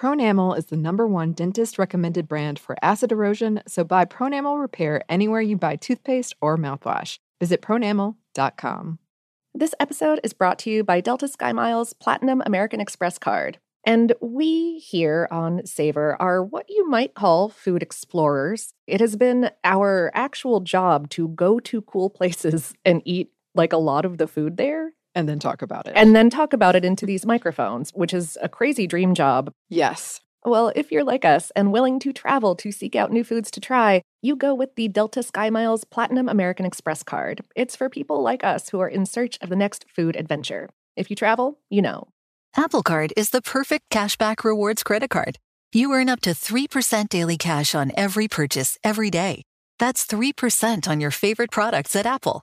Pronamel is the number one dentist recommended brand for acid erosion, so buy Pronamel Repair anywhere you buy toothpaste or mouthwash. Visit pronamel.com. This episode is brought to you by Delta SkyMiles Platinum American Express card. And we here on Savor are what you might call food explorers. It has been our actual job to go to cool places and eat like a lot of the food there And then talk about it. and then talk about it into these microphones, which is a crazy dream job. yes, Well, if you're like us and willing to travel to seek out new foods to try, you go with the Delta SkyMiles Platinum American Express card. It's for people like us who are in search of the next food adventure. If you travel, you know. Apple Card is the perfect cashback rewards credit card. You earn up to 3% daily cash on every purchase every day. That's 3% on your favorite products at Apple,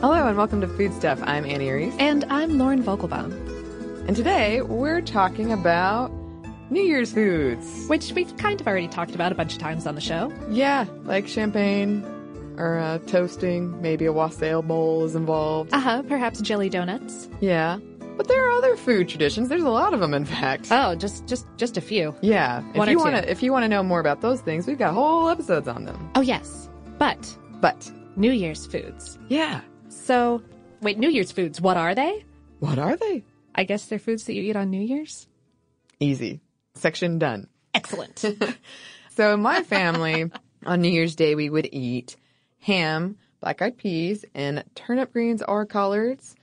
Hello and welcome to Food Stuff. I'm Annie Reese. And I'm Lauren Vogelbaum, And today we're talking about New Year's foods. which we've kind of already talked about a bunch of times on the show. Yeah, like champagne or uh, toasting. Maybe a wassail bowl is involved. Uh huh, perhaps jelly donuts. Yeah. But there are other food traditions. There's a lot of them, in fact. Oh, just just just a few. yeah. One or you want to, if you want to know more about those things, we've got whole episodes on them. Oh, yes. But But New Year's foods. yeah, So, wait, New Year's foods, what are they? what are they? I guess they're foods that you eat on New Year's? Easy. Section done. Excellent. So in my family, on New Year's Day, we would eat ham, black eyed peas, and turnip greens or collards.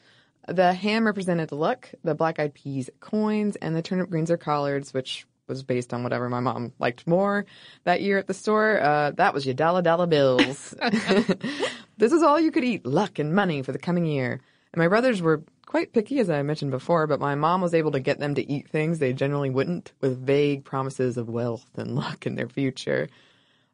The ham represented the luck, the black eyed peas coins, and the turnip greens are collards, which was based on whatever my mom liked more that year at the store. Uh, that was your dollar dollar bills. this is all you could eat, luck and money for the coming year. And my brothers were quite picky, as I mentioned before, but my mom was able to get them to eat things they generally wouldn't with vague promises of wealth and luck in their future.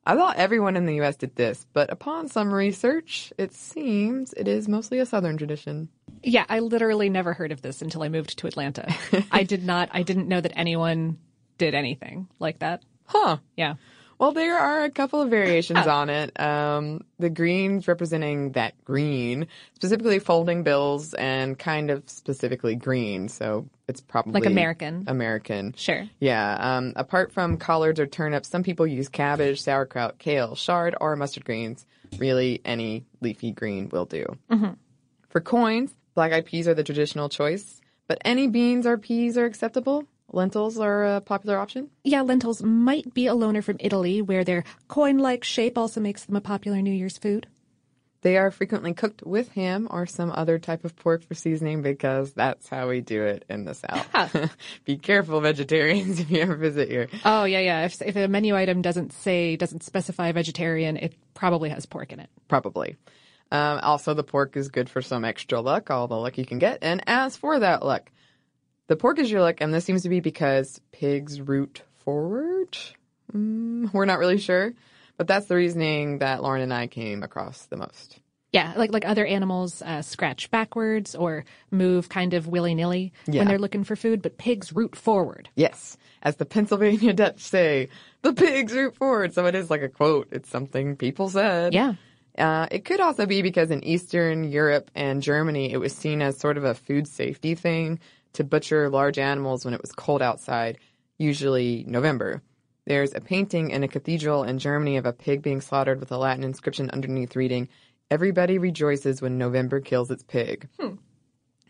I thought everyone in the U.S. did this, but upon some research, it seems it is mostly a Southern tradition. yeah, I literally never heard of this until I moved to Atlanta. I did not, I didn't know that anyone did anything like that. Huh. Yeah. Well, there are a couple of variations on it. Um, the greens representing that green, specifically folding bills and kind of specifically green. So it's probably Like American. American. Sure. Yeah. Um, apart from collards or turnips, some people use cabbage, sauerkraut, kale, chard, or mustard greens. Really, any leafy green will do. For coins, black eyed peas are the traditional choice, but any beans or peas are acceptable. Lentils are a popular option. Yeah, lentils might be a loner from Italy, where their coin like shape also makes them a popular New Year's food. They are frequently cooked with ham or some other type of pork for seasoning because that's how we do it in the South. Be careful, vegetarians, if you ever visit here. Oh, yeah, yeah. If, if a menu item doesn't say, doesn't specify vegetarian, it probably has pork in it. Probably. Um, also, the pork is good for some extra luck, all the luck you can get. And as for that luck, the pork is your luck, and this seems to be because pigs root forward. Mm, we're not really sure, but that's the reasoning that Lauren and I came across the most. Yeah, like like other animals uh, scratch backwards or move kind of willy nilly Yeah. when they're looking for food, but pigs root forward. Yes. As the Pennsylvania Dutch say, the pigs root forward. So it is like a quote. It's something people said. Yeah. Uh, it could also be because in Eastern Europe and Germany, it was seen as sort of a food safety thing to butcher large animals when it was cold outside, usually November. There's a painting in a cathedral in Germany of a pig being slaughtered with a Latin inscription underneath reading, Everybody rejoices when November kills its pig. Hmm.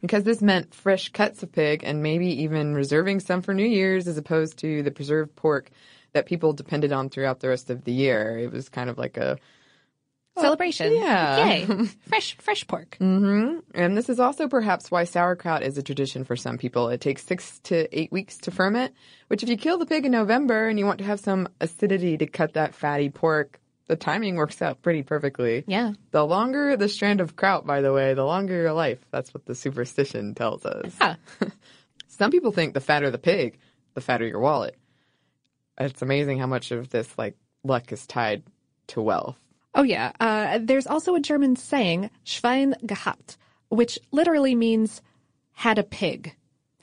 Because this meant fresh cuts of pig and maybe even reserving some for New Year's as opposed to the preserved pork that people depended on throughout the rest of the year. It was kind of like a Celebration. yeah. Yay. fresh fresh pork. hmm And this is also perhaps why sauerkraut is a tradition for some people. It takes six to eight weeks to ferment, which if you kill the pig in November and you want to have some acidity to cut that fatty pork, the timing works out pretty perfectly. Yeah. The longer the strand of kraut, by the way, the longer your life. That's what the superstition tells us. Huh. Some people think the fatter the pig, the fatter your wallet. It's amazing how much of this like luck is tied to wealth. Oh yeah. Uh, there's also a German saying, Schwein gehabt, which literally means had a pig.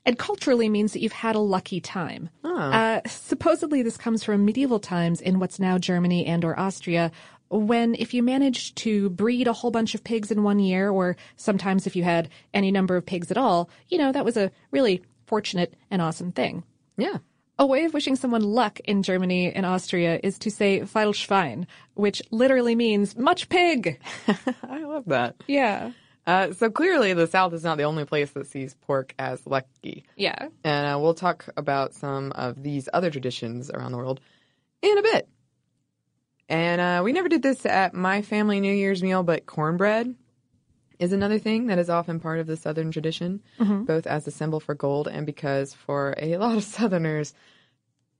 And culturally means that you've had a lucky time. Uh, supposedly this comes from medieval times in what's now Germany and or Austria, when if you managed to breed a whole bunch of pigs in one year, or sometimes if you had any number of pigs at all, you know, that was a really fortunate and awesome thing. Yeah. A way of wishing someone luck in Germany and Austria is to say Viel Schwein, which literally means much pig. I love that. Yeah. Uh, so clearly, the South is not the only place that sees pork as lucky. Yeah. And uh, we'll talk about some of these other traditions around the world in a bit. And uh, we never did this at my family New Year's meal, but cornbread is another thing that is often part of the Southern tradition, both as a symbol for gold and because for a lot of Southerners,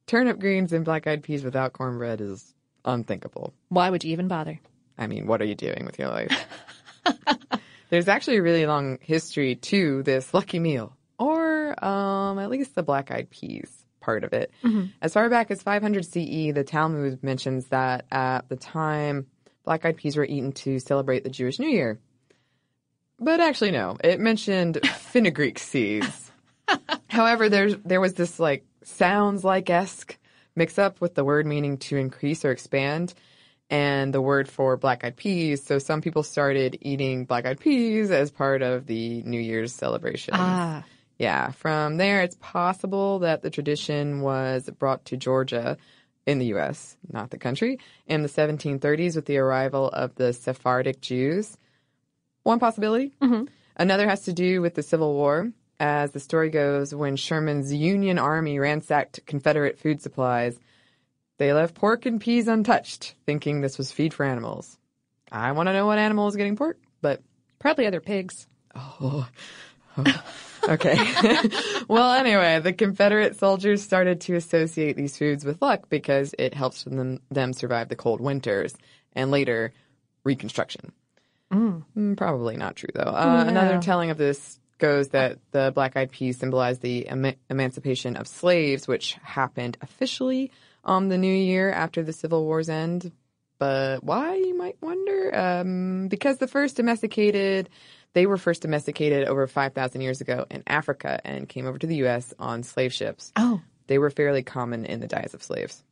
turnip greens and black eyed peas without cornbread is unthinkable. Why would you even bother? I mean, what are you doing with your life? There's actually a really long history to this lucky meal, or um, at least the black eyed peas part of it. As far back as 500 CE, the Talmud mentions that at the time, black eyed peas were eaten to celebrate the Jewish New Year. But actually, no, it mentioned fenugreek seeds. However, there's there was this like sounds like esque mix up with the word meaning to increase or expand and the word for black eyed peas. So some people started eating black eyed peas as part of the New Year's celebration. Ah. Yeah. From there, it's possible that the tradition was brought to Georgia in the U.S., not the country, in the 1730s with the arrival of the Sephardic Jews. One possibility. Mm-hmm. Another has to do with the Civil War. As the story goes, when Sherman's Union Army ransacked Confederate food supplies, they left pork and peas untouched, thinking this was feed for animals. I want to know what animal is getting pork, but Probably other pigs. Oh, okay. well, anyway, the Confederate soldiers started to associate these foods with luck because it helps them, them survive the cold winters and later Reconstruction. Mm, Probably not true, though. Uh, Another telling of this goes that the black eyed peas symbolized the eman- emancipation of slaves, which happened officially on the new year after the Civil War's end. But why, you might wonder? Um, because the first domesticated, they were first domesticated over 5,000 years ago in Africa and came over to the U.S. on slave ships. Oh. They were fairly common in the diets of slaves.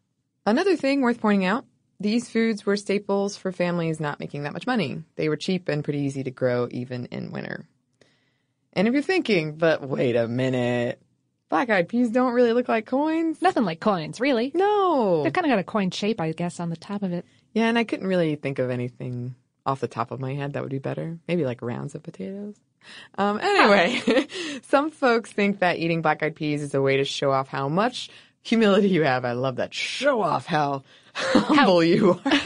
Another thing worth pointing out these foods were staples for families not making that much money. They were cheap and pretty easy to grow even in winter. And if you're thinking, but wait a minute, black eyed peas don't really look like coins? Nothing like coins, really. No. They've kind of got a coin shape, I guess, on the top of it. Yeah, and I couldn't really think of anything off the top of my head that would be better. Maybe like rounds of potatoes. Um, anyway, some folks think that eating black eyed peas is a way to show off how much humility you have. I love that. Show off how humble you are.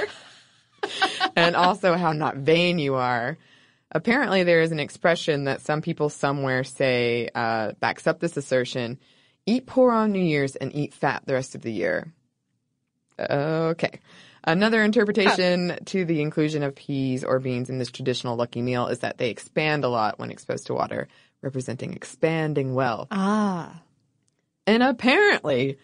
and also how not vain you are. Apparently, there is an expression that some people somewhere say uh, backs up this assertion eat poor on New Year's and eat fat the rest of the year. Okay. Another interpretation to the inclusion of peas or beans in this traditional lucky meal is that they expand a lot when exposed to water, representing expanding wealth. Ah. And apparently,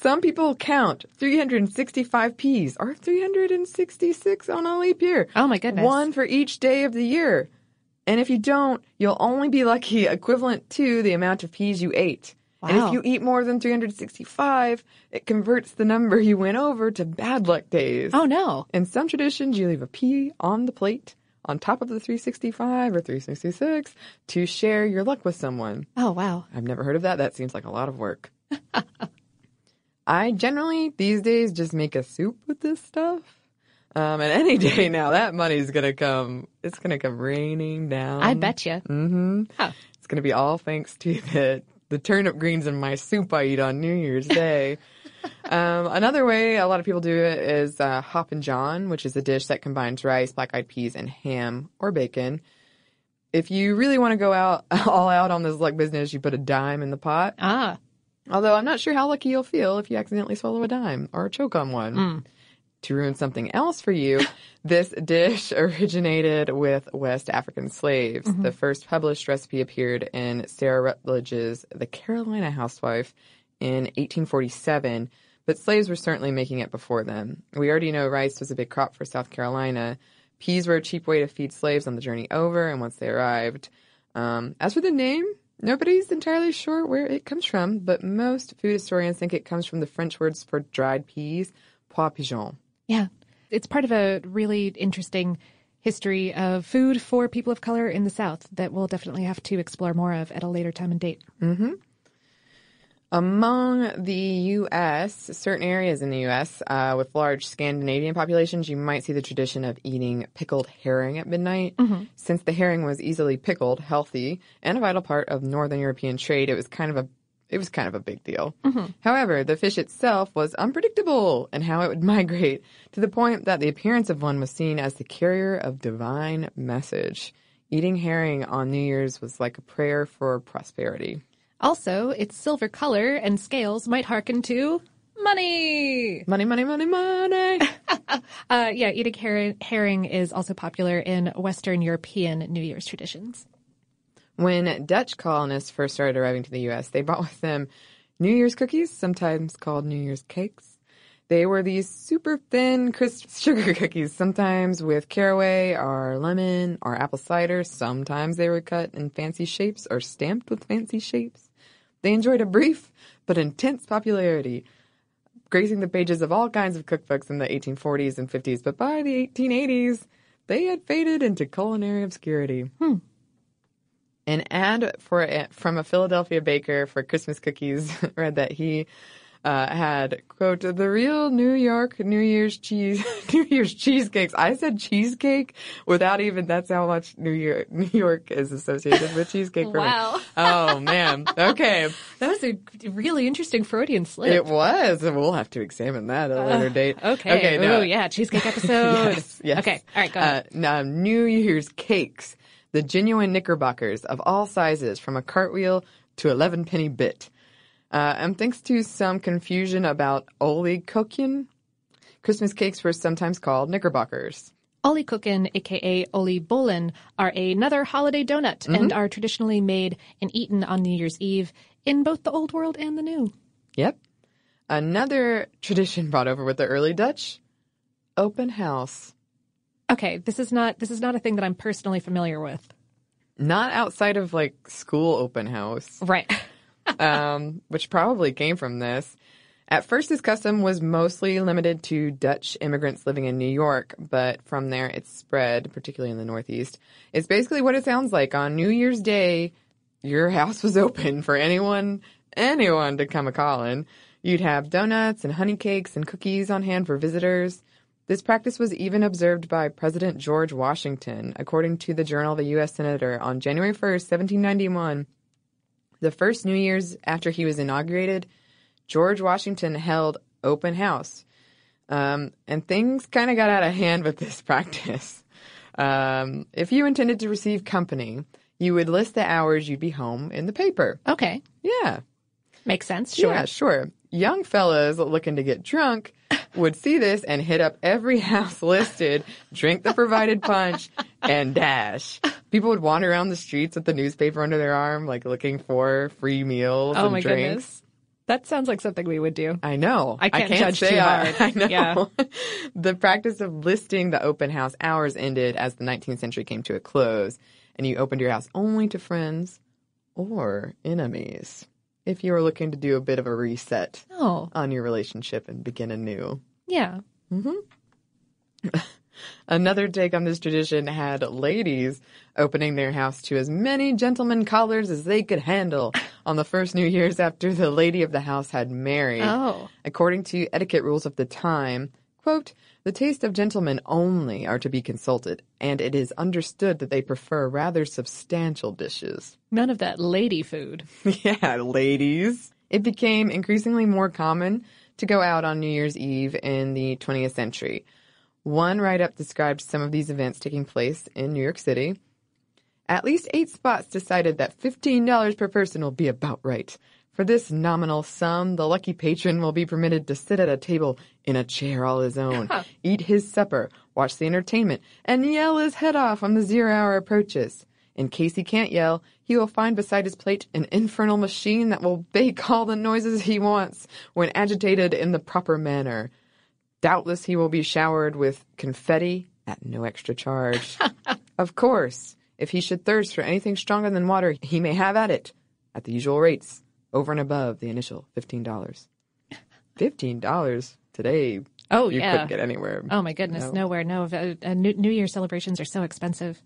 Some people count 365 peas or 366 on a leap year. Oh my goodness. One for each day of the year. And if you don't, you'll only be lucky equivalent to the amount of peas you ate. Wow. And if you eat more than 365, it converts the number you went over to bad luck days. Oh no. In some traditions, you leave a pea on the plate on top of the 365 or 366 to share your luck with someone. Oh wow. I've never heard of that. That seems like a lot of work. I generally these days just make a soup with this stuff. Um, and any day now, that money's gonna come. It's gonna come raining down. I bet you. Mm-hmm. Huh. It's gonna be all thanks to the the turnip greens in my soup I eat on New Year's Day. um, another way a lot of people do it is uh, Hoppin' John, which is a dish that combines rice, black-eyed peas, and ham or bacon. If you really want to go out all out on this luck business, you put a dime in the pot. Ah. Although I'm not sure how lucky you'll feel if you accidentally swallow a dime or choke on one. To ruin something else for you, this dish originated with West African slaves. The first published recipe appeared in Sarah Rutledge's The Carolina Housewife in 1847, but slaves were certainly making it before them. We already know rice was a big crop for South Carolina. Peas were a cheap way to feed slaves on the journey over and once they arrived. Um, as for the name, nobody's entirely sure where it comes from, but most food historians think it comes from the French words for dried peas, pois pigeon. Yeah. It's part of a really interesting history of food for people of color in the South that we'll definitely have to explore more of at a later time and date. Mm-hmm. Among the U.S., certain areas in the U.S. Uh, with large Scandinavian populations, you might see the tradition of eating pickled herring at midnight. Since the herring was easily pickled, healthy, and a vital part of Northern European trade, it was kind of a it was kind of a big deal. However, the fish itself was unpredictable in how it would migrate, to the point that the appearance of one was seen as the carrier of divine message. Eating herring on New Year's was like a prayer for prosperity. Also, its silver color and scales might hearken to money. Money, money, money, money. Uh, yeah, eating her- herring is also popular in Western European New Year's traditions. when Dutch colonists first started arriving to the U.S., they brought with them New Year's cookies, sometimes called New Year's cakes. They were these super thin, crisp sugar cookies, sometimes with caraway or lemon or apple cider. Sometimes they were cut in fancy shapes or stamped with fancy shapes. They enjoyed a brief but intense popularity, gracing the pages of all kinds of cookbooks in the 1840s and 50s. But by the 1880s, they had faded into culinary obscurity. Hmm. An ad for a, from a Philadelphia baker for Christmas cookies read that he uh, had quote the real New York New Year's cheese New Year's cheesecakes. I said cheesecake without even that's how much New Year New York is associated with cheesecake for Wow. me. Oh man. Okay. That was a really interesting Freudian slip. It was. We'll have to examine that at a later date. Okay. Okay. No. Oh, yeah. Cheesecake episode. yes, yes. Okay. All right. Go ahead. Uh, now, New Year's cakes, the genuine knickerbockers of all sizes, from a cartwheel to 11 penny bit. Uh, and thanks to some confusion about oliekoeken, Christmas cakes were sometimes called knickerbockers. oliekoeken, aka oliebollen, are another holiday donut and are traditionally made and eaten on New Year's Eve in both the Old World and the New. Yep. Another tradition brought over with the early Dutch, open house. Okay, this is not this is not a thing that I'm personally familiar with. Not outside of like school open house. Right. um, which probably came from this. At first, this custom was mostly limited to Dutch immigrants living in New York, but from there it's spread, particularly in the Northeast. It's basically what it sounds like. On New Year's Day, your house was open for anyone, anyone to come a calling. You'd have donuts and honey cakes and cookies on hand for visitors. This practice was even observed by President George Washington, according to the Journal of a U.S. Senator on January 1st, 1791. The first New Year's after he was inaugurated, George Washington held open house. Um, and things kind of got out of hand with this practice. Um, if you intended to receive company, you would list the hours you'd be home in the paper. Okay. Yeah. Makes sense. Sure. Yeah, sure. Young fellas looking to get drunk would see this and hit up every house listed, drink the provided punch, and dash. People would wander around the streets with the newspaper under their arm, like looking for free meals Oh and my drinks. goodness. That sounds like something we would do. I know. I can't judge say too I- hard. I know. Yeah. the practice of listing the open house hours ended as the 19th century came to a close, and you opened your house only to friends or enemies. If you were looking to do a bit of a reset Oh, on your relationship and begin anew. yeah. Mm-hmm. Another take on this tradition had ladies opening their house to as many gentlemen callers as they could handle on the first New Year's after the lady of the house had married. Oh. According to etiquette rules of the time, quote, the taste of gentlemen only are to be consulted, and it is understood that they prefer rather substantial dishes. None of that lady food. yeah, ladies. It became increasingly more common to go out on New Year's Eve in the 20th century. One write up described some of these events taking place in New York City. At least eight spots decided that $15 per person will be about right. For this nominal sum, the lucky patron will be permitted to sit at a table in a chair all his own, eat his supper, watch the entertainment, and yell his head off when the zero hour approaches. In case he can't yell, he will find beside his plate an infernal machine that will bake all the noises he wants when agitated in the proper manner. Doubtless he will be showered with confetti at no extra charge. of course, if he should thirst for anything stronger than water, he may have at it at the usual rates, over and above the initial $15. $15 today. Oh, you yeah. couldn't get anywhere. Oh my goodness, No. nowhere. No, uh, uh, New, New Year celebrations are so expensive.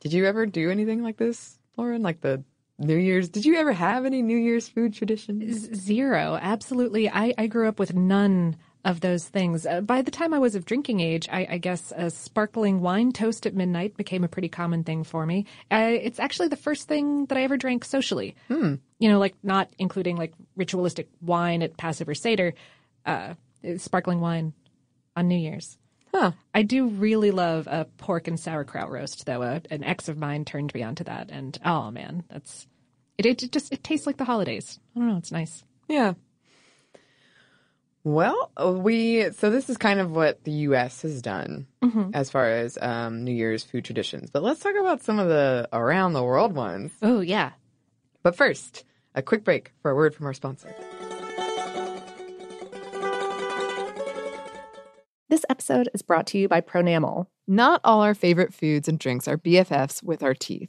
Did you ever do anything like this, Lauren? Like the New Year's? Did you ever have any New Year's food traditions? Zero, absolutely. I, I grew up with none of those things. Uh, by the time I was of drinking age, I, I guess a sparkling wine toast at midnight became a pretty common thing for me. Uh, it's actually the first thing that I ever drank socially. You know, like not including like ritualistic wine at Passover Seder, uh, sparkling wine on New Year's. Huh. I do really love a pork and sauerkraut roast, though. Uh, an ex of mine turned me onto that, and oh man, that's it. It just it tastes like the holidays. I don't know. It's nice. Yeah. Well, uh, we so this is kind of what the U.S. has done as far as um, New Year's food traditions. But let's talk about some of the around the world ones. Oh yeah. But first, a quick break for a word from our sponsor. This episode is brought to you by Pronamel. Not all our favorite foods and drinks are BFFs with our teeth.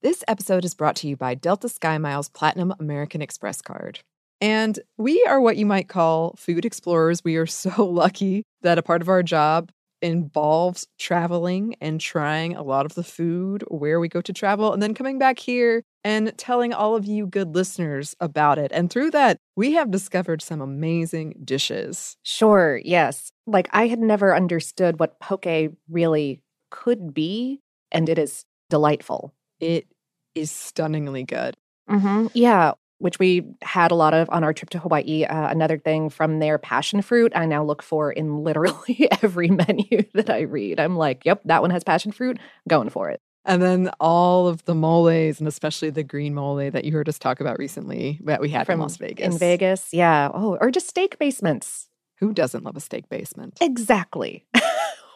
This episode is brought to you by Delta Sky Miles Platinum American Express card. And we are what you might call food explorers. We are so lucky that a part of our job involves traveling and trying a lot of the food where we go to travel and then coming back here and telling all of you good listeners about it. And through that, we have discovered some amazing dishes. Sure, yes. Like I had never understood what poke really could be, and it is delightful. It is stunningly good. Mm-hmm. Yeah, which we had a lot of on our trip to Hawaii. Uh, another thing from their passion fruit, I now look for in literally every menu that I read. I'm like, yep, that one has passion fruit, going for it. And then all of the moles, and especially the green mole that you heard us talk about recently that we had From in Las Vegas. In Vegas, yeah. Oh, or just steak basements. Who doesn't love a steak basement? Exactly.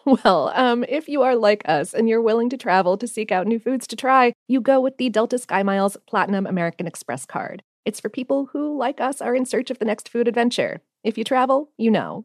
well, um, if you are like us and you're willing to travel to seek out new foods to try, you go with the Delta Sky Miles Platinum American Express card. It's for people who, like us, are in search of the next food adventure. If you travel, you know.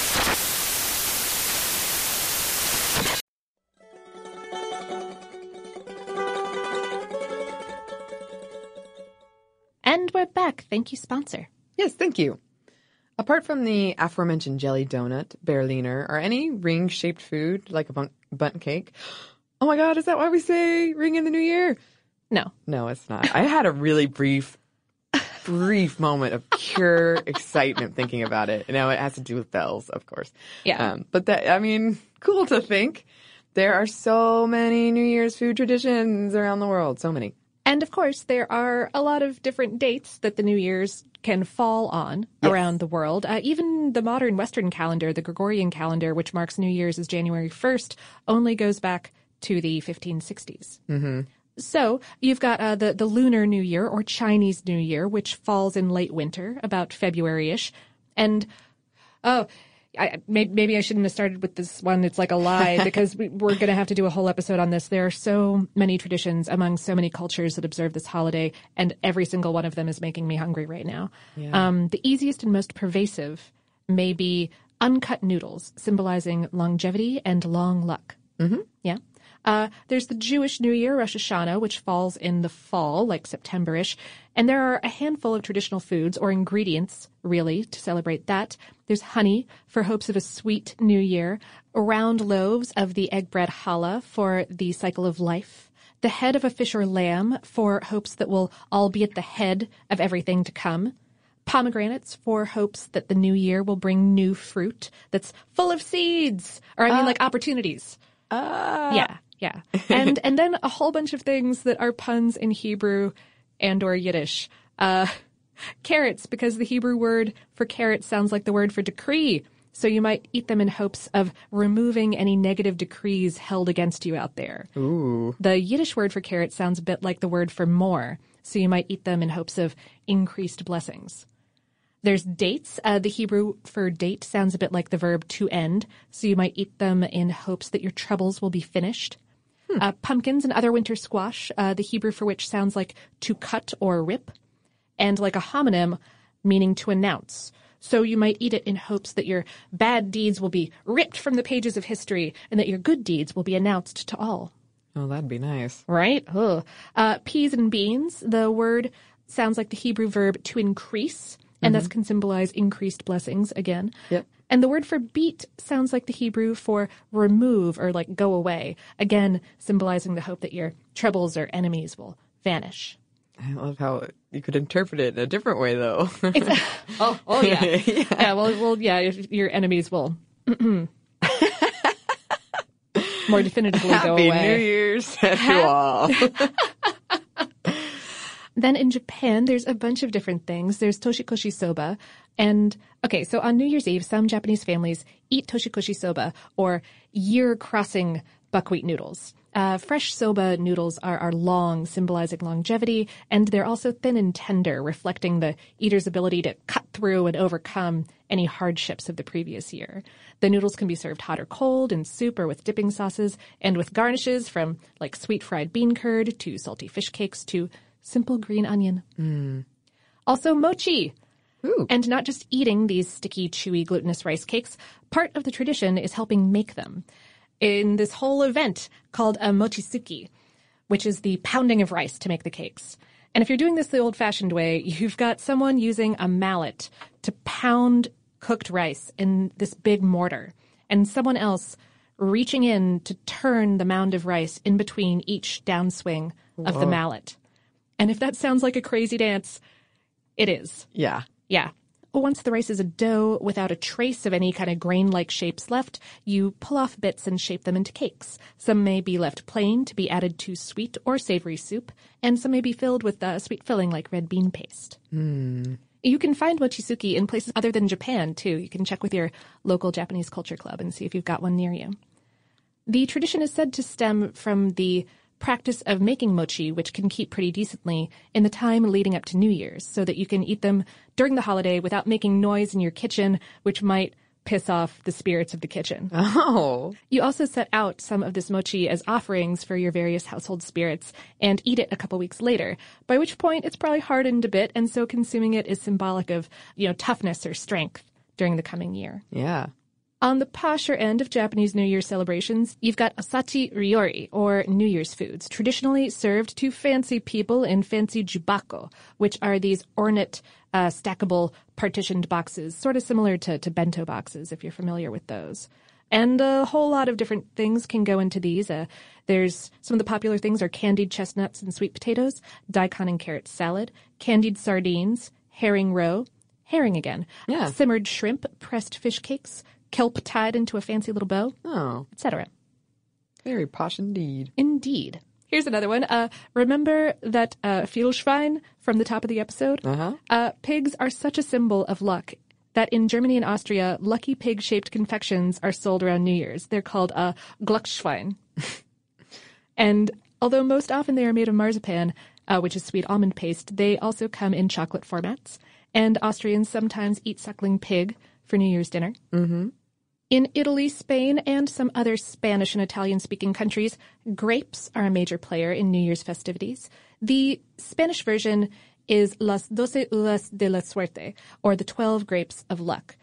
We're back. Thank you, sponsor. Yes, thank you. Apart from the aforementioned jelly donut, Berliner, are any ring shaped food like a bun- cake? Oh my god, is that why we say ring in the new year? No. No, it's not. I had a really brief, brief moment of pure excitement thinking about it. Now it has to do with bells, of course. Yeah. Um, but that, I mean, cool to think. There are so many New Year's food traditions around the world. So many. And of course, there are a lot of different dates that the New Year's can fall on Yes. around the world. Uh, even the modern Western calendar, the Gregorian calendar, which marks New Year's as January 1st, only goes back to the 1560s. Mm-hmm. So you've got uh, the the Lunar New Year or Chinese New Year, which falls in late winter, about February-ish, and oh. I, may- maybe I shouldn't have started with this one. It's like a lie because we, we're going to have to do a whole episode on this. There are so many traditions among so many cultures that observe this holiday, and every single one of them is making me hungry right now. Yeah. Um, the easiest and most pervasive may be uncut noodles, symbolizing longevity and long luck. Mm-hmm. Yeah. Uh, there's the Jewish New Year, Rosh Hashanah, which falls in the fall, like September-ish. And there are a handful of traditional foods or ingredients, really, to celebrate that. There's honey for hopes of a sweet new year, round loaves of the egg bread challah for the cycle of life, the head of a fish or lamb for hopes that we'll all be at the head of everything to come, pomegranates for hopes that the new year will bring new fruit that's full of seeds, or I mean, Ah. like opportunities. Ah. Yeah, yeah. And and then a whole bunch of things that are puns in Hebrew and or Yiddish. Uh, carrots, because the Hebrew word for carrot sounds like the word for decree. So you might eat them in hopes of removing any negative decrees held against you out there. Ooh. The Yiddish word for carrot sounds a bit like the word for more, so you might eat them in hopes of increased blessings. There's dates. Uh, the Hebrew for date sounds a bit like the verb to end, so you might eat them in hopes that your troubles will be finished. Uh, pumpkins and other winter squash, uh, the Hebrew for which sounds like to cut or rip, and like a homonym, meaning to announce. So you might eat it in hopes that your bad deeds will be ripped from the pages of history and that your good deeds will be announced to all. Oh, that'd be nice. Right? Ugh. Uh, peas and beans, the word sounds like the Hebrew verb to increase, and thus can symbolize increased blessings again. Yep. And the word for beat sounds like the Hebrew for remove or like go away, again symbolizing the hope that your troubles or enemies will vanish. I love how you could interpret it in a different way, though. oh, oh yeah. yeah. well, well, yeah. If your enemies will more definitively go Happy away. New Year's to all. Then in Japan, there's a bunch of different things. There's toshikoshi soba. And okay, so on New Year's Eve, some Japanese families eat toshikoshi soba or year crossing buckwheat noodles. Uh, fresh soba noodles are, are long, symbolizing longevity, and they're also thin and tender, reflecting the eater's ability to cut through and overcome any hardships of the previous year. The noodles can be served hot or cold, in soup or with dipping sauces, and with garnishes from like sweet fried bean curd to salty fish cakes to simple green onion. Also, mochi. And not just eating these sticky, chewy, glutinous rice cakes, part of the tradition is helping make them. In this whole event called a mochitsuki, which is the pounding of rice to make the cakes. And if you're doing this the old fashioned way, you've got someone using a mallet to pound cooked rice in this big mortar, and someone else reaching in to turn the mound of rice in between each downswing of the mallet. And if that sounds like a crazy dance, it is. yeah. Yeah. Once the rice is a dough without a trace of any kind of grain like shapes left, you pull off bits and shape them into cakes. Some may be left plain to be added to sweet or savory soup, and some may be filled with a sweet filling like red bean paste. Hmm. You can find mochitsuki in places other than Japan, too. You can check with your local Japanese culture club and see if you've got one near you. The tradition is said to stem from the practice of making mochi, which can keep pretty decently in the time leading up to New Year's, so that you can eat them during the holiday without making noise in your kitchen, which might piss off the spirits of the kitchen. Oh. You also set out some of this mochi as offerings for your various household spirits and eat it a couple weeks later, by which point it's probably hardened a bit, and so consuming it is symbolic of, you know, toughness or strength during the coming year. Yeah. On the posher end of Japanese New Year celebrations, you've got osechi ryori, or New Year's foods, traditionally served to fancy people in fancy jubako, which are these ornate, uh, stackable, partitioned boxes, sort of similar to, to bento boxes, if you're familiar with those. And a whole lot of different things can go into these. Uh, there's some of the popular things are candied chestnuts and sweet potatoes, daikon and carrot salad, candied sardines, herring roe, herring again, Yeah. simmered shrimp, pressed fish cakes, kelp tied into a fancy little bow, Oh. etc. Very posh indeed. Indeed. Here's another one. Uh, remember that uh, Vielschwein from the top of the episode? Uh-huh. Uh, pigs are such a symbol of luck that in Germany and Austria, lucky pig-shaped confections are sold around New Year's. They're called uh, Glücksschwein. and although most often they are made of marzipan, uh, which is sweet almond paste, they also come in chocolate formats. And Austrians sometimes eat suckling pig for New Year's dinner. Mm-hmm. In Italy, Spain, and some other Spanish and Italian speaking countries, grapes are a major player in New Year's festivities. The Spanish version is Las Doce Uvas de la Suerte, or the 12 grapes of luck.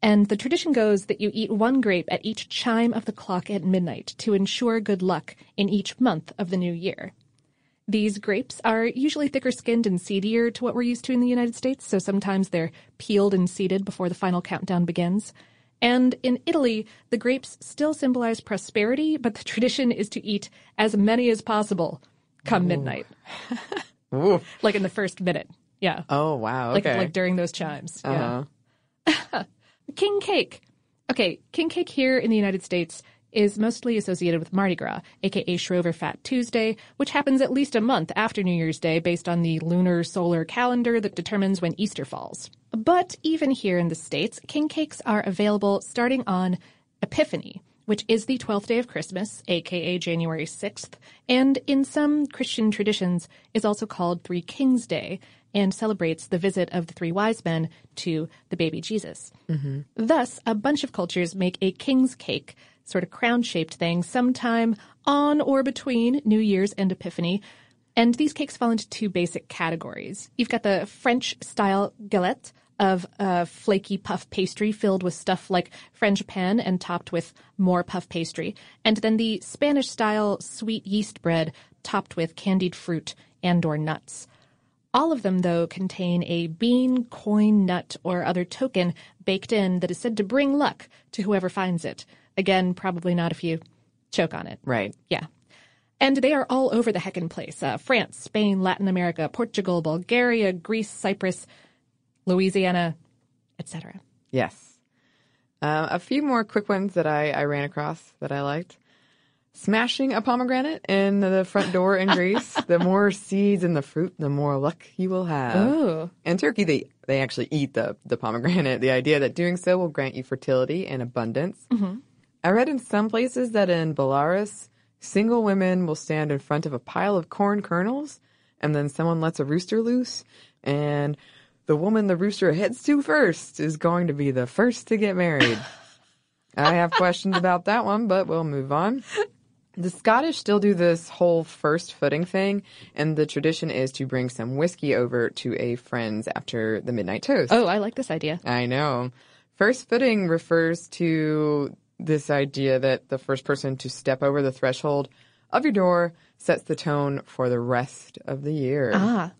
And the tradition goes that you eat one grape at each chime of the clock at midnight to ensure good luck in each month of the new year. These grapes are usually thicker skinned and seedier to what we're used to in the United States, so sometimes they're peeled and seeded before the final countdown begins. And in Italy, the grapes still symbolize prosperity, but the tradition is to eat as many as possible come midnight. Ooh. Like in the first minute. Yeah. Oh, wow. Like Okay. like during those chimes. Yeah. uh-huh. King cake. Okay, king cake here in the United States is mostly associated with Mardi Gras, aka Shrover Fat Tuesday, which happens at least a month after New Year's Day based on the lunar solar calendar that determines when Easter falls. But even here in the States, king cakes are available starting on Epiphany, which is the 12th day of Christmas, aka January 6th, and in some Christian traditions is also called Three Kings Day and celebrates the visit of the three wise men to the baby Jesus. Mm-hmm. Thus, a bunch of cultures make a king's cake, sort of crown shaped thing, sometime on or between New Year's and Epiphany. And these cakes fall into two basic categories. You've got the French style galette of uh, flaky puff pastry filled with stuff like frangipane and topped with more puff pastry. And then the Spanish style sweet yeast bread topped with candied fruit and or nuts. All of them, though, contain a bean, coin, nut, or other token baked in that is said to bring luck to whoever finds it. Again, probably not if you choke on it. Right. Yeah. And they are all over the heckin' place. Uh, France, Spain, Latin America, Portugal, Bulgaria, Greece, Cyprus, Louisiana, etc. Yes. Um, a few more quick ones that I, I ran across that I liked. Smashing a pomegranate in the front door in Greece. the more seeds in the fruit, the more luck you will have. Oh. In Turkey, they, they actually eat the, the pomegranate. The idea that doing so will grant you fertility and abundance. Mm-hmm. I read in some places that in Belarus, single women will stand in front of a pile of corn kernels, and then someone lets a rooster loose, and the woman the rooster heads to first is going to be the first to get married. I have questions about that one, but we'll move on. The Scottish still do this whole first footing thing, and the tradition is to bring some whiskey over to a friend's after the midnight toast. Oh, I like this idea. I know. First footing refers to this idea that the first person to step over the threshold of your door sets the tone for the rest of the year. Ah.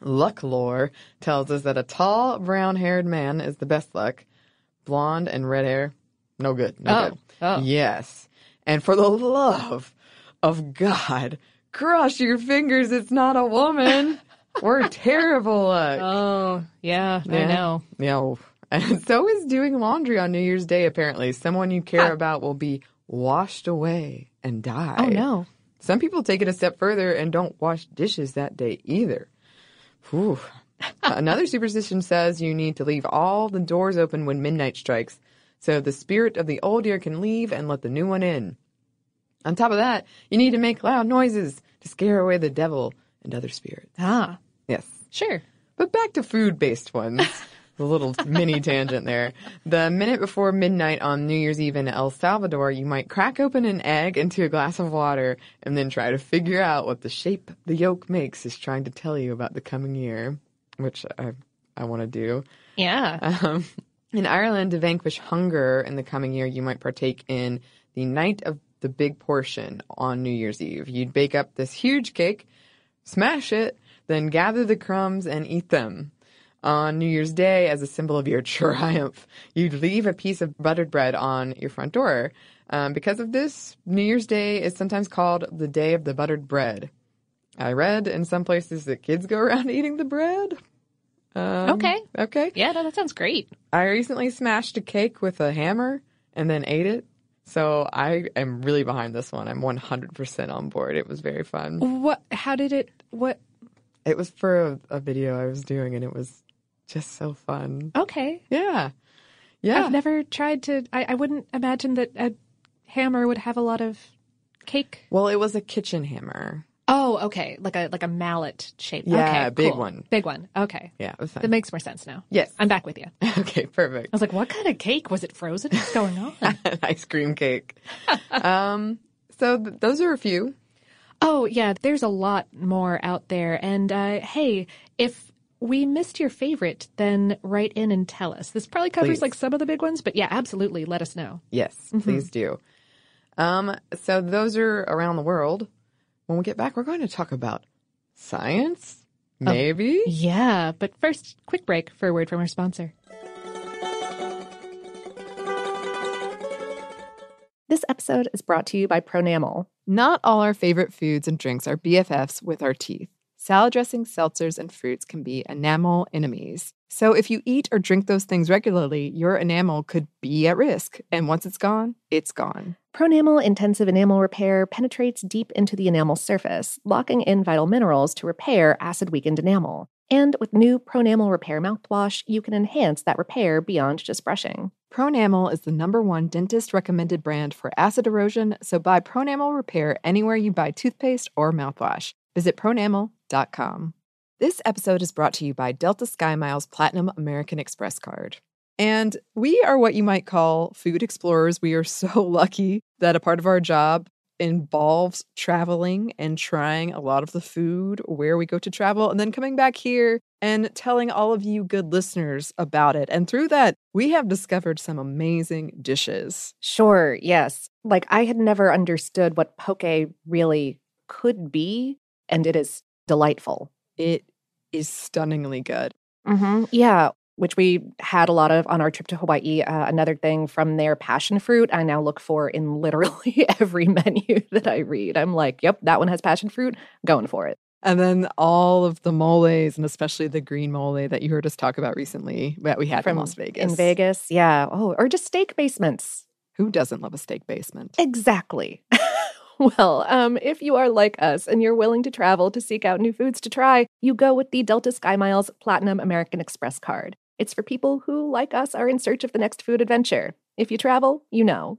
Luck lore tells us that a tall, brown haired man is the best luck. Blonde and red hair, no good. No Oh. good. Oh. Yes. And for the love of God, cross your fingers, it's not a woman. We're terrible luck. Oh, yeah, I know. Yeah. And so is doing laundry on New Year's Day, apparently. Someone you care about will be washed away and die. Oh, no. Some people take it a step further and don't wash dishes that day either. Whew. Another superstition says you need to leave all the doors open when midnight strikes so the spirit of the old year can leave and let the new one in. On top of that, you need to make loud noises to scare away the devil and other spirits. Ah. Yes. Sure. But back to food based ones. the little mini tangent there. The minute before midnight on New Year's Eve in El Salvador, you might crack open an egg into a glass of water and then try to figure out what the shape the yolk makes is trying to tell you about the coming year, which I, I want to do. Yeah. Um, in Ireland, to vanquish hunger in the coming year, you might partake in the night of the big portion on New Year's Eve. You'd bake up this huge cake, smash it, then gather the crumbs and eat them. On New Year's Day, as a symbol of your triumph, you'd leave a piece of buttered bread on your front door. Um, because of this, New Year's Day is sometimes called the Day of the Buttered Bread. I read in some places that kids go around eating the bread. Um, okay. Okay. Yeah, no, that sounds great. I recently smashed a cake with a hammer and then ate it. So I am really behind this one. I'm 100% on board. It was very fun. What? How did it? What? It was for a, a video I was doing and it was just so fun. Okay. Yeah. Yeah. I've never tried to. I, I wouldn't imagine that a hammer would have a lot of cake. Well, it was a kitchen hammer. Oh, okay, like a like a mallet shape. Yeah, okay, big cool. one. Big one. Okay. Yeah, it was fun. That makes more sense now. Yes. I'm back with you. Okay, perfect. I was like, what kind of cake was it? Frozen? What's going on? Ice cream cake. um, so th- those are a few. Oh, yeah, there's a lot more out there. And uh, hey, if we missed your favorite, then write in and tell us. This probably covers Please. like some of the big ones, but yeah, absolutely let us know. Yes, please do. Um, so those are around the world. When we get back, we're going to talk about science, maybe. Yeah, but first, quick break for a word from our sponsor. This episode is brought to you by Pronamel. Not all our favorite foods and drinks are BFFs with our teeth. Salad dressings, seltzers, and fruits can be enamel enemies. So if you eat or drink those things regularly, your enamel could be at risk. And once it's gone, it's gone. Pronamel Intensive Enamel Repair penetrates deep into the enamel surface, locking in vital minerals to repair acid weakened enamel. And with new Pronamel Repair mouthwash, you can enhance that repair beyond just brushing. Pronamel is the number one dentist recommended brand for acid erosion, so buy Pronamel Repair anywhere you buy toothpaste or mouthwash. Visit pronamel.com. This episode is brought to you by Delta SkyMiles Platinum American Express card. And we are what you might call food explorers. We are so lucky that a part of our job involves traveling and trying a lot of the food where we go to travel and then coming back here and telling all of you good listeners about it. And through that, we have discovered some amazing dishes. Sure, yes. Like I had never understood what poke really could be, and it is delightful. It is stunningly good. Mm-hmm. Yeah, which we had a lot of on our trip to Hawaii. Uh, another thing from their passion fruit, I now look for in literally every menu that I read. I'm like, yep, that one has passion fruit, going for it. And then all of the moles, and especially the green mole that you heard us talk about recently that we had from Las Vegas. In Vegas, yeah. Oh, or just steak basements. Who doesn't love a steak basement? Exactly. well, um, if you are like us and you're willing to travel to seek out new foods to try, you go with the Delta SkyMiles Platinum American Express card. It's for people who, like us, are in search of the next food adventure. If you travel, you know.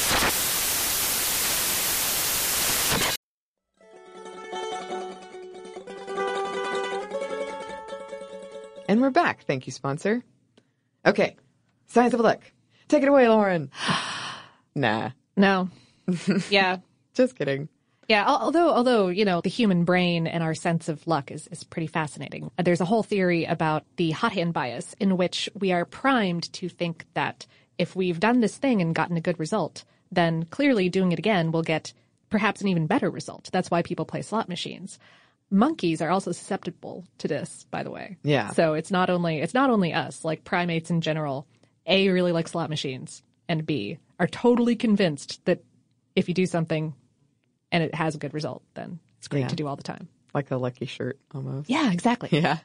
And we're back. Thank you, sponsor. Okay. Science of a Look. Take it away, Lauren. nah. No. yeah. Just kidding. Yeah, although although you know the human brain and our sense of luck is is pretty fascinating. There's a whole theory about the hot hand bias in which we are primed to think that if we've done this thing and gotten a good result, then clearly doing it again will get perhaps an even better result. That's why people play slot machines. Monkeys are also susceptible to this, by the way. Yeah. So it's not only it's not only us, like primates in general. A really like slot machines, and B are totally convinced that if you do something and it has a good result, then it's great Yeah. to do all the time. Like the lucky shirt almost. Yeah, exactly. Yeah.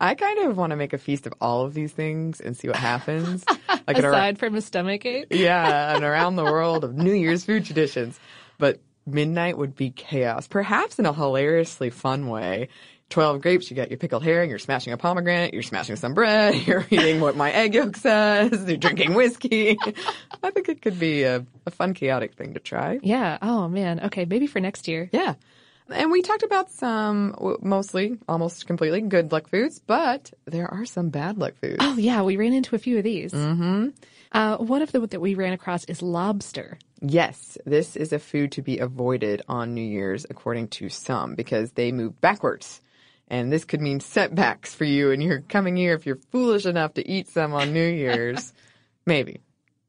I kind of want to make a feast of all of these things and see what happens. like an ar- Aside from a stomach ache. yeah, and around the world of New Year's food traditions. But midnight would be chaos, perhaps in a hilariously fun way. 12 grapes, you got your pickled herring, you're smashing a pomegranate, you're smashing some bread, you're eating what my egg yolk says, you're drinking whiskey. I think it could be a, a fun, chaotic thing to try. Yeah. Oh man. Okay. Maybe for next year. Yeah. And we talked about some, mostly, almost completely good luck foods, but there are some bad luck foods. Oh yeah, we ran into a few of these. Mm-hmm. Uh, one of them that we ran across is lobster. Yes, this is a food to be avoided on New Year's, according to some, because they move backwards. And this could mean setbacks for you in your coming year if you're foolish enough to eat some on New Year's. Maybe.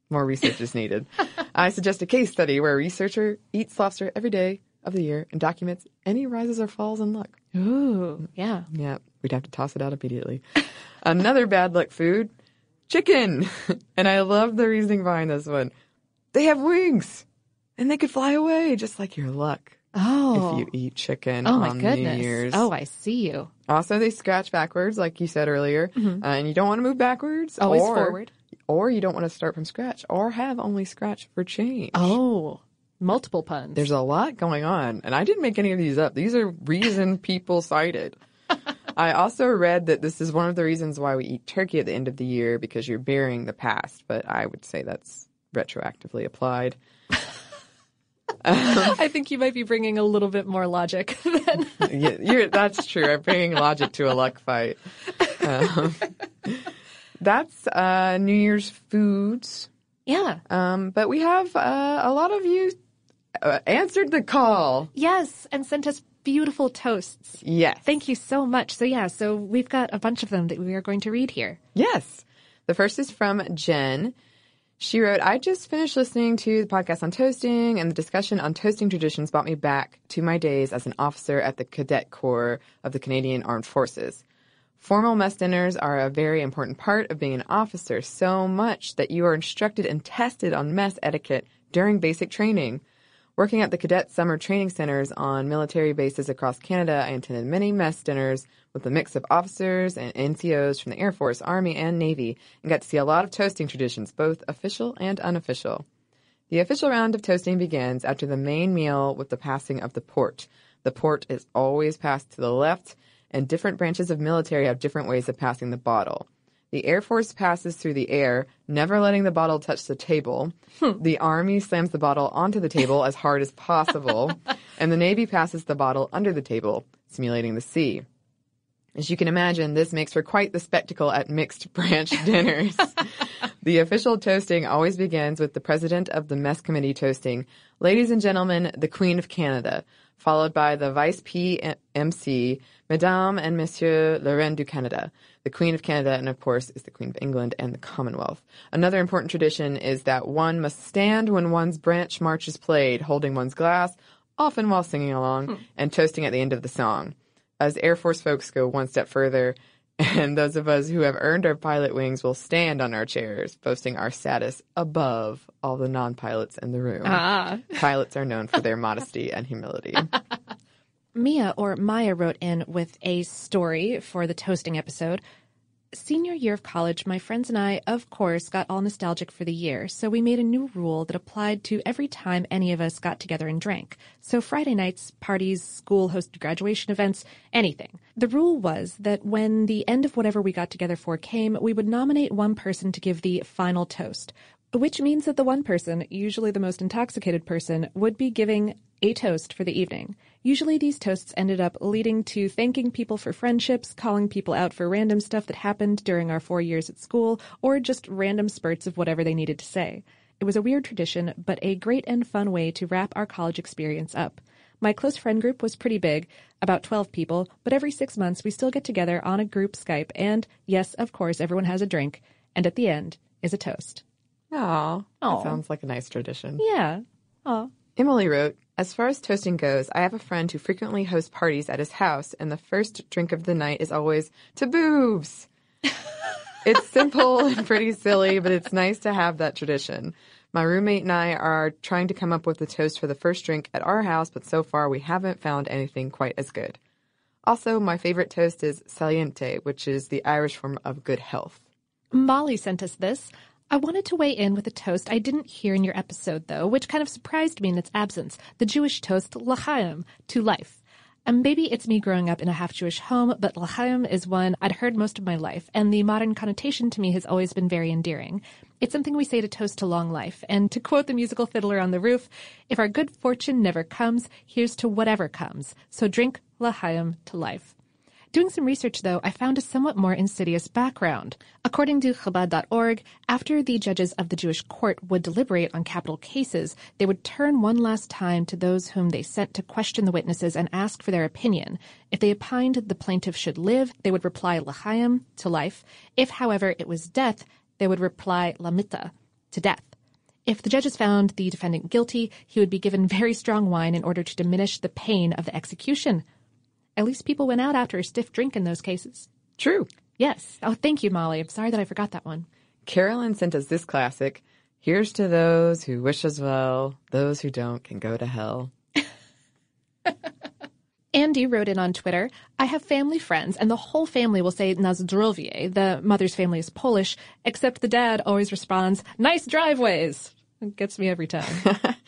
More research is needed. I suggest a case study where a researcher eats lobster every day of the year and documents any rises or falls in luck. Ooh, yeah. Yeah, we'd have to toss it out immediately. Another bad luck food, chicken. And I love the reasoning behind this one. They have wings and they could fly away just like your luck Oh. if you eat chicken oh my on goodness. New Year's. Oh, I see you. Also, they scratch backwards, like you said earlier, uh, and you don't want to move backwards. Mm-hmm. Always or, forward. Or you don't want to start from scratch or have only scratch for change. Oh, multiple puns. There's a lot going on, and I didn't make any of these up. These are reason people cited. I also read that this is one of the reasons why we eat turkey at the end of the year because you're burying the past, but I would say that's retroactively applied. I think you might be bringing a little bit more logic than. yeah, you're, that's true. I'm bringing logic to a luck fight. Um, that's uh, New Year's foods. yeah. Um, but we have uh, a lot of you uh, answered the call. Yes, and sent us beautiful toasts. Yes. Thank you so much. So yeah, so we've got a bunch of them that we are going to read here. Yes. The first is from Jen. She wrote, I just finished listening to the podcast on toasting, and the discussion on toasting traditions brought me back to my days as an officer at the Cadet Corps of the Canadian Armed Forces. Formal mess dinners are a very important part of being an officer, so much that you are instructed and tested on mess etiquette during basic training. Working at the Cadet Summer Training Centers on military bases across Canada, I attended many mess dinners with a mix of officers and NCOs from the Air Force, Army, and Navy, and got to see a lot of toasting traditions, both official and unofficial. The official round of toasting begins after the main meal with the passing of the port. The port is always passed to the left, and different branches of military have different ways of passing the bottle. The Air Force passes through the air, never letting the bottle touch the table. Hmm. The Army slams the bottle onto the table as hard as possible, and the Navy passes the bottle under the table, simulating the sea. As you can imagine, this makes for quite the spectacle at mixed branch dinners. the official toasting always begins with the president of the mess committee toasting, ladies and gentlemen, the Queen of Canada, followed by the vice PMC, Madame and Monsieur le Reine du Canada. The Queen of Canada, and of course, is the Queen of England and the Commonwealth. Another important tradition is that one must stand when one's branch march is played, holding one's glass, often while singing along, and toasting at the end of the song as Air Force folks go one step further, and those of us who have earned our pilot wings will stand on our chairs, boasting our status above all the non pilots in the room. Ah. Pilots are known for their modesty and humility. Mia or Maya wrote in with a story for the toasting episode. Senior year of college, my friends and I, of course, got all nostalgic for the year, so we made a new rule that applied to every time any of us got together and drank. So Friday nights, parties, school hosted graduation events, anything. The rule was that when the end of whatever we got together for came, we would nominate one person to give the final toast. Which means that the one person, usually the most intoxicated person, would be giving a toast for the evening. Usually these toasts ended up leading to thanking people for friendships, calling people out for random stuff that happened during our four years at school, or just random spurts of whatever they needed to say. It was a weird tradition, but a great and fun way to wrap our college experience up. My close friend group was pretty big, about 12 people, but every six months we still get together on a group Skype, and yes, of course, everyone has a drink, and at the end is a toast. Aw, Aw. that sounds like a nice tradition. Yeah. Oh. Emily wrote, As far as toasting goes, I have a friend who frequently hosts parties at his house, and the first drink of the night is always to boobs. it's simple and pretty silly, but it's nice to have that tradition. My roommate and I are trying to come up with a toast for the first drink at our house, but so far we haven't found anything quite as good. Also, my favorite toast is sláinte, which is the Irish form of good health. Molly sent us this. I wanted to weigh in with a toast I didn't hear in your episode, though, which kind of surprised me in its absence. The Jewish toast, l'chaim, to life. And maybe it's me growing up in a half Jewish home, but l'chaim is one I'd heard most of my life, and the modern connotation to me has always been very endearing. It's something we say to toast to long life. And to quote the musical Fiddler on the Roof, if our good fortune never comes, here's to whatever comes. So drink l'chaim to life. Doing some research, though, I found a somewhat more insidious background. According to Chabad.org, after the judges of the Jewish court would deliberate on capital cases, they would turn one last time to those whom they sent to question the witnesses and ask for their opinion. If they opined the plaintiff should live, they would reply l'chaim, to life. If, however, it was death, they would reply lamita, to death. If the judges found the defendant guilty, he would be given very strong wine in order to diminish the pain of the execution. At least people went out after a stiff drink in those cases. True. Yes. Oh, thank you, Molly. I'm sorry that I forgot that one. Carolyn sent us this classic. Here's to those who wish us well. Those who don't can go to hell. Andy wrote in on Twitter, I have family friends, and the whole family will say Nazdrowie. The mother's family is Polish, except the dad always responds, nice driveways. It gets me every time.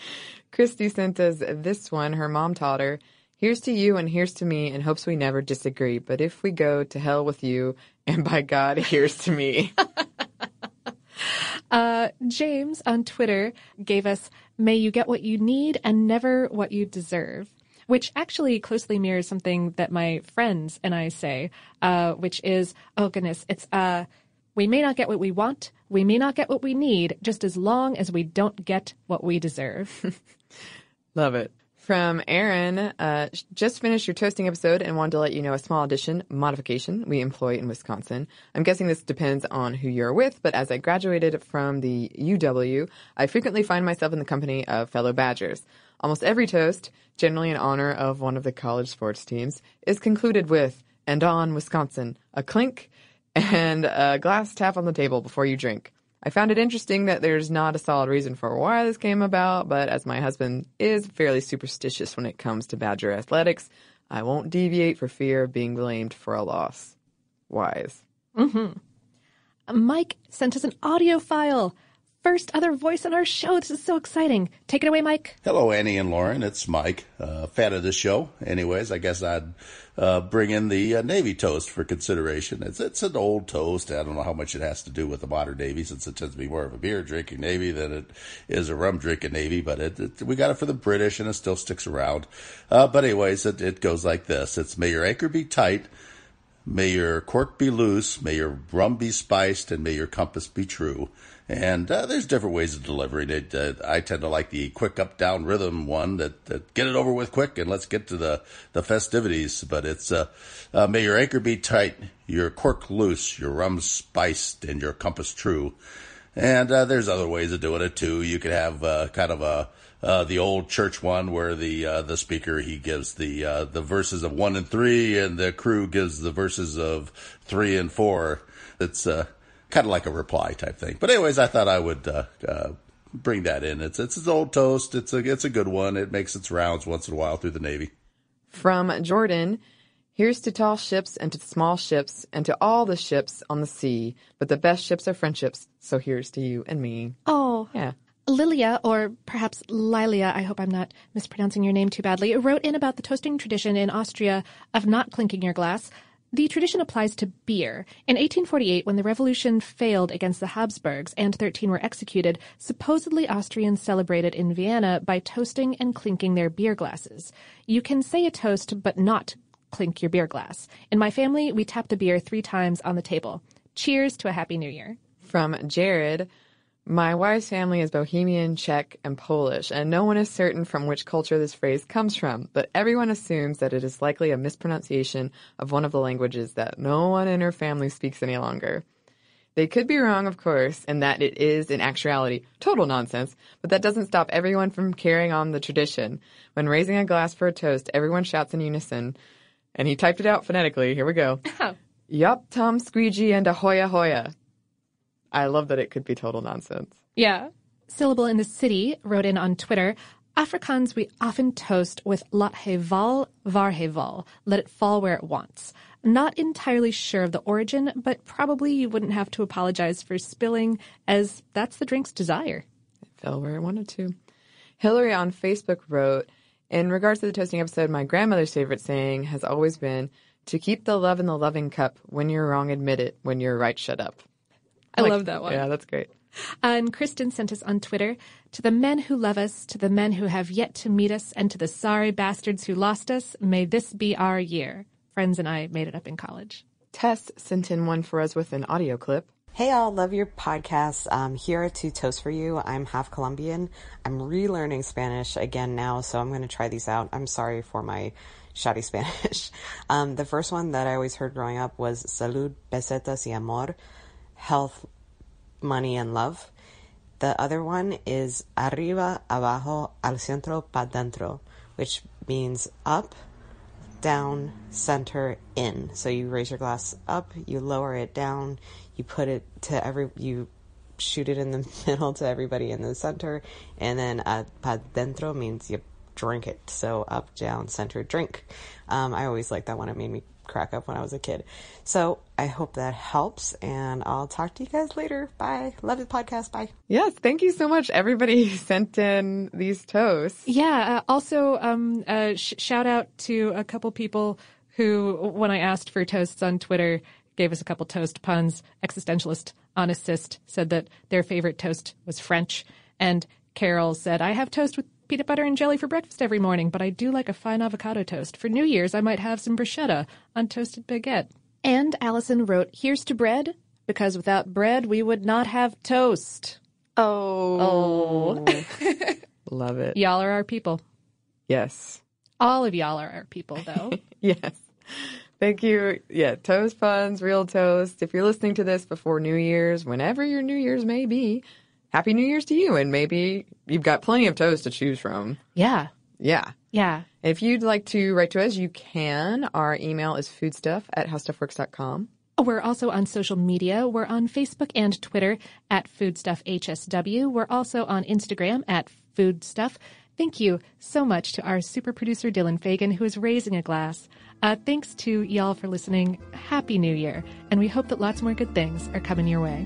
Christy sent us this one. Her mom taught her. Here's to you and here's to me, and hopes we never disagree. But if we go to hell with you, and by God, here's to me. Uh, James on Twitter gave us, May you get what you need and never what you deserve, which actually closely mirrors something that my friends and I say, uh, which is, oh goodness, it's, uh, we may not get what we want, we may not get what we need, just as long as we don't get what we deserve. Love it. From Aaron, uh, just finished your toasting episode and wanted to let you know a small addition, modification we employ in Wisconsin. I'm guessing this depends on who you're with, but as I graduated from the UW, I frequently find myself in the company of fellow Badgers. Almost every toast, generally in honor of one of the college sports teams, is concluded with, and on Wisconsin, a clink and a glass tap on the table before you drink. I found it interesting that there's not a solid reason for why this came about, but as my husband is fairly superstitious when it comes to Badger athletics, I won't deviate for fear of being blamed for a loss. Wise. Mm-hmm. Mike sent us an audio file. First other voice on our show. This is so exciting. Take it away, Mike. Hello, Annie and Lauren. It's Mike, uh, fan of the show. Anyways, I guess I'd uh, bring in the uh, Navy toast for consideration. It's it's an old toast. I don't know how much it has to do with the modern Navy, since it tends to be more of a beer drinking Navy than it is a rum drinking Navy. But it, it, we got it for the British, and it still sticks around. Uh, but anyways, it, it goes like this: It's may your anchor be tight. May your cork be loose, may your rum be spiced, and may your compass be true. And uh, there's different ways of delivering it. Uh, I tend to like the quick up down rhythm one that, that get it over with quick and let's get to the, the festivities. But it's uh, uh, may your anchor be tight, your cork loose, your rum spiced, and your compass true. And uh, there's other ways of doing it too. You could have uh, kind of a uh, the old church one where the uh, the speaker he gives the uh, the verses of one and three, and the crew gives the verses of three and four. It's uh, kind of like a reply type thing. But anyways, I thought I would uh, uh, bring that in. It's it's an old toast. It's a it's a good one. It makes its rounds once in a while through the Navy. From Jordan, here's to tall ships and to small ships and to all the ships on the sea. But the best ships are friendships. So here's to you and me. Oh. Yeah. Lilia, or perhaps Lilia, I hope I'm not mispronouncing your name too badly, wrote in about the toasting tradition in Austria of not clinking your glass. The tradition applies to beer. In 1848, when the revolution failed against the Habsburgs and 13 were executed, supposedly Austrians celebrated in Vienna by toasting and clinking their beer glasses. You can say a toast, but not clink your beer glass. In my family, we tap the beer three times on the table. Cheers to a happy new year. From Jared, my wife's family is Bohemian, Czech, and Polish, and no one is certain from which culture this phrase comes from, but everyone assumes that it is likely a mispronunciation of one of the languages that no one in her family speaks any longer. They could be wrong, of course, and that it is, in actuality, total nonsense, but that doesn't stop everyone from carrying on the tradition. When raising a glass for a toast, everyone shouts in unison, and he typed it out phonetically. Here we go. Oh. Yup, Tom Squeegee and a Hoya Hoya. I love that it could be total nonsense. Yeah. Syllable in the City wrote in on Twitter Afrikaans we often toast with laat he val, var he val, let it fall where it wants. Not entirely sure of the origin, but probably you wouldn't have to apologize for spilling, as that's the drink's desire. It fell where it wanted to. Hillary on Facebook wrote, In regards to the toasting episode, my grandmother's favorite saying has always been to keep the love in the loving cup. When you're wrong, admit it. When you're right, shut up. I love that one. Yeah, that's great. And Kristen sent us on Twitter To the men who love us, to the men who have yet to meet us, and to the sorry bastards who lost us, may this be our year. Friends and I made it up in college. Tess sent in one for us with an audio clip. Hey all, love your podcast. Um, here are two toasts for you. I'm half Colombian. I'm relearning Spanish again now, so I'm going to try these out. I'm sorry for my shoddy Spanish. Um, the first one that I always heard growing up was Salud, Pesetas y Amor, health, money, and love. The other one is Arriba, Abajo, Al Centro, Pa Dentro, which means up, down, center, in. So you raise your glass up, you lower it down, you put it to every, you shoot it in the middle to everybody in the center, and then uh, pa dentro means you drink it. So up, down, center, drink. Um, I always liked that one. It made me crack up when I was a kid. So I hope that helps, and I'll talk to you guys later. Bye. Love the podcast. Bye. Yes, thank you so much. Everybody sent in these toasts. Yeah. Uh, also, um, uh, sh- shout out to a couple people who, when I asked for toasts on Twitter, gave us a couple toast puns. Existentialist Honestist said that their favorite toast was French, and Carol said, "I have toast with." Peanut butter and jelly for breakfast every morning, but I do like a fine avocado toast. For New Year's, I might have some bruschetta on toasted baguette. And Allison wrote, Here's to bread, because without bread, we would not have toast. Oh. Oh. Love it. y'all are our people. Yes. All of y'all are our people, though. Yes. Thank you. Yeah, toast puns, real toast. If you're listening to this before New Year's, whenever your New Year's may be, Happy New Year's to you. And maybe you've got plenty of toast to choose from. yeah. Yeah. Yeah. If you'd like to write to us, you can. Our email is foodstuff at howstuffworks.com. We're also on social media. We're on Facebook and Twitter at FoodstuffHSW. We're also on Instagram at Foodstuff. Thank you so much to our super producer, Dylan Fagan, who is raising a glass. Uh, thanks to y'all for listening. Happy New Year. And we hope that lots more good things are coming your way.